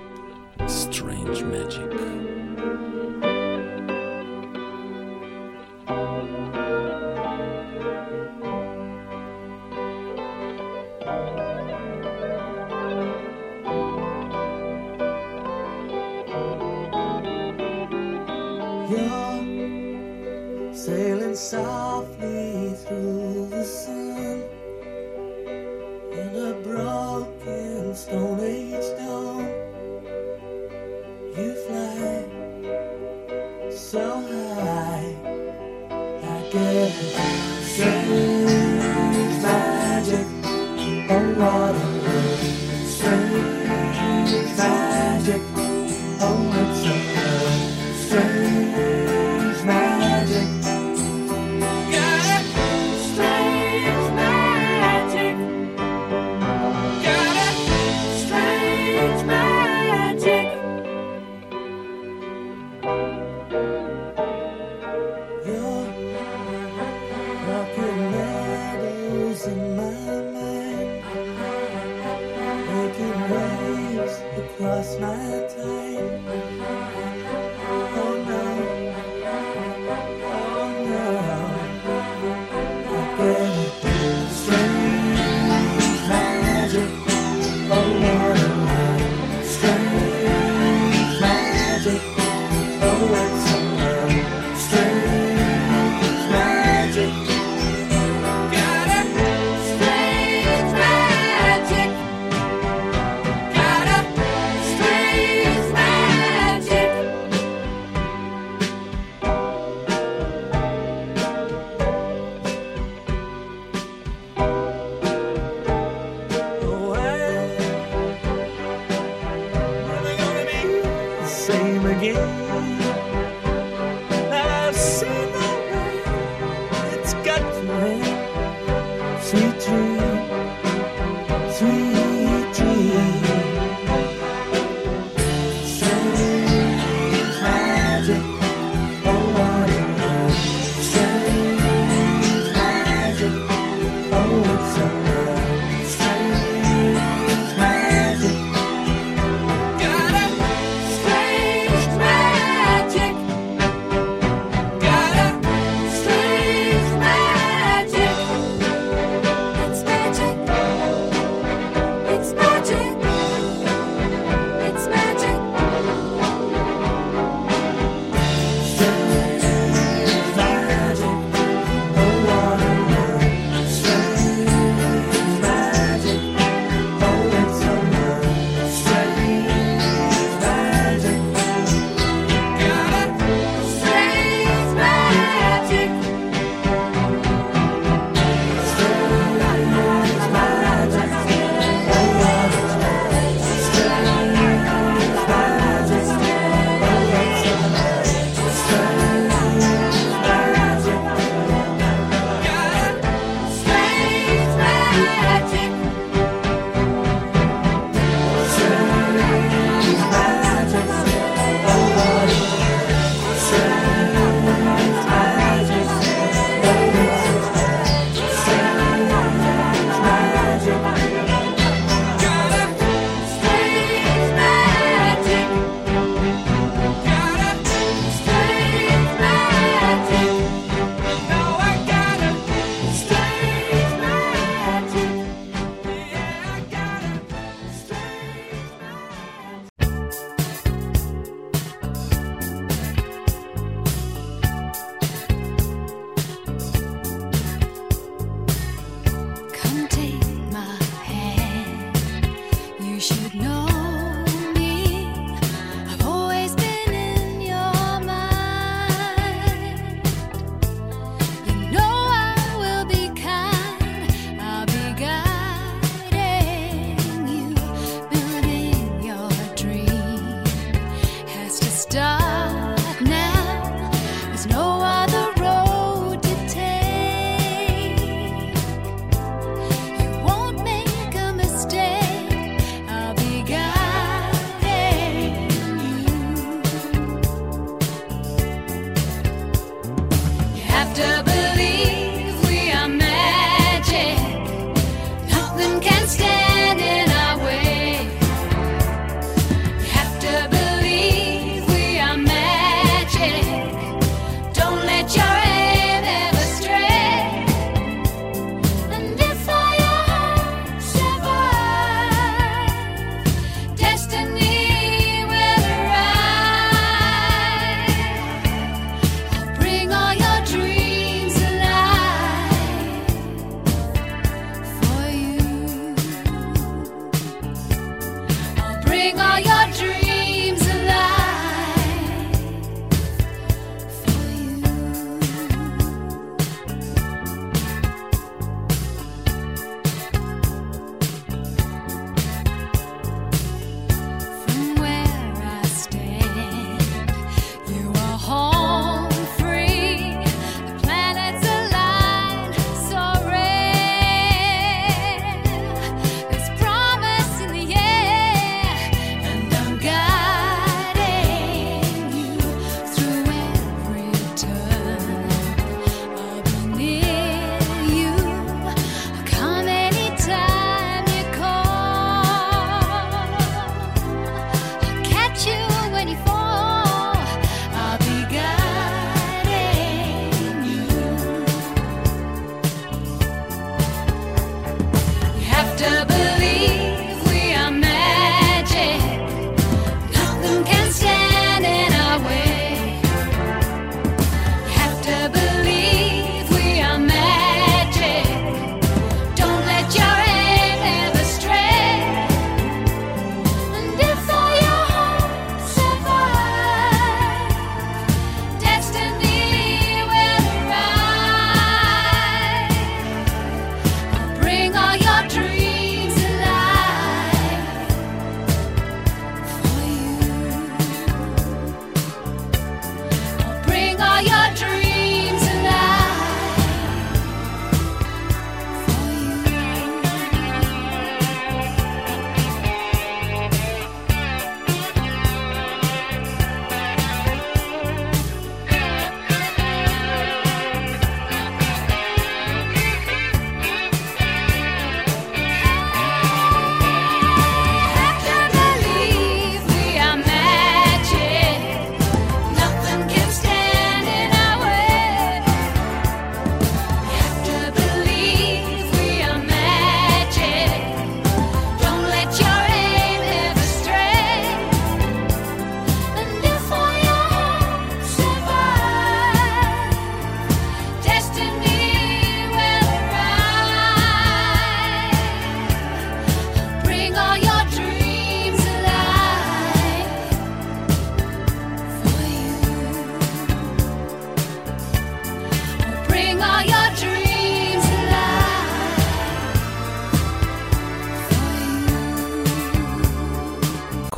alone.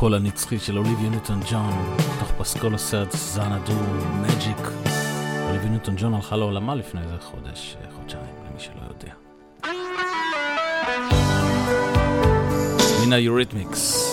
הקול הנצחי של אוליביה ניוטון ג'ון, תוך פסקול הסרט זנדו, מג'יק. אוליביה ניוטון ג'ון הלכה לעולמה לפני איזה חודש, חודשיים, למי שלא יודע. מן היוריתמיקס.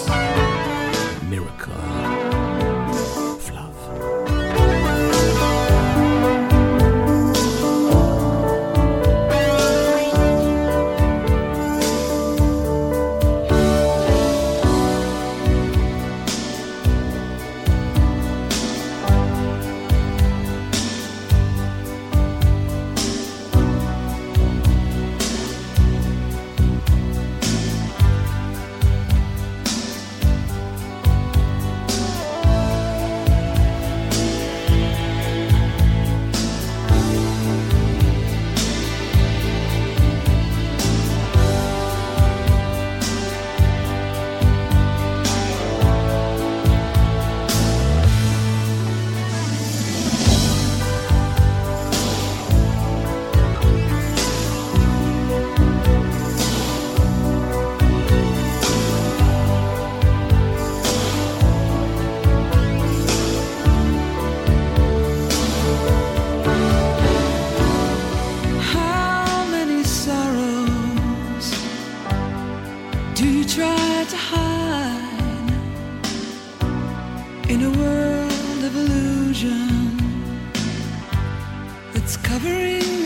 In a world of illusion that's covering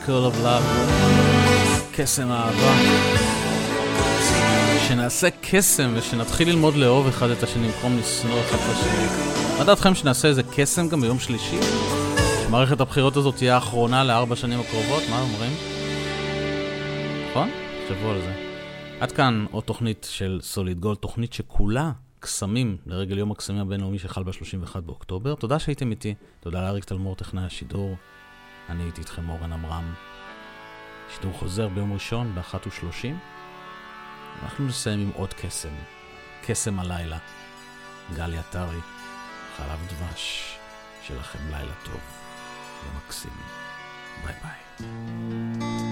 Miracle of Love, קסם אהבה. שנעשה קסם ושנתחיל ללמוד לאהוב אחד את השני במקום לשנוא אחד את השני. מה דעתכם שנעשה איזה קסם גם ביום שלישי? שמערכת הבחירות הזאת תהיה האחרונה לארבע שנים הקרובות? מה אומרים? נכון? תחשבו על זה. עד כאן עוד תוכנית של סוליד גולד, תוכנית שכולה קסמים לרגל יום הקסמים הבינלאומי שחל ב-31 באוקטובר. תודה שהייתם איתי, תודה לאריק תלמור, טכנאי השידור. אני הייתי איתכם אורן עמרם. שידור חוזר ביום ראשון ב-13:30. אנחנו נסיים עם עוד קסם. קסם הלילה. גלי עטרי, חלב דבש. שלכם לילה טוב ומקסים. ביי ביי. thank you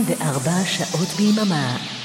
24 שעות ביממה.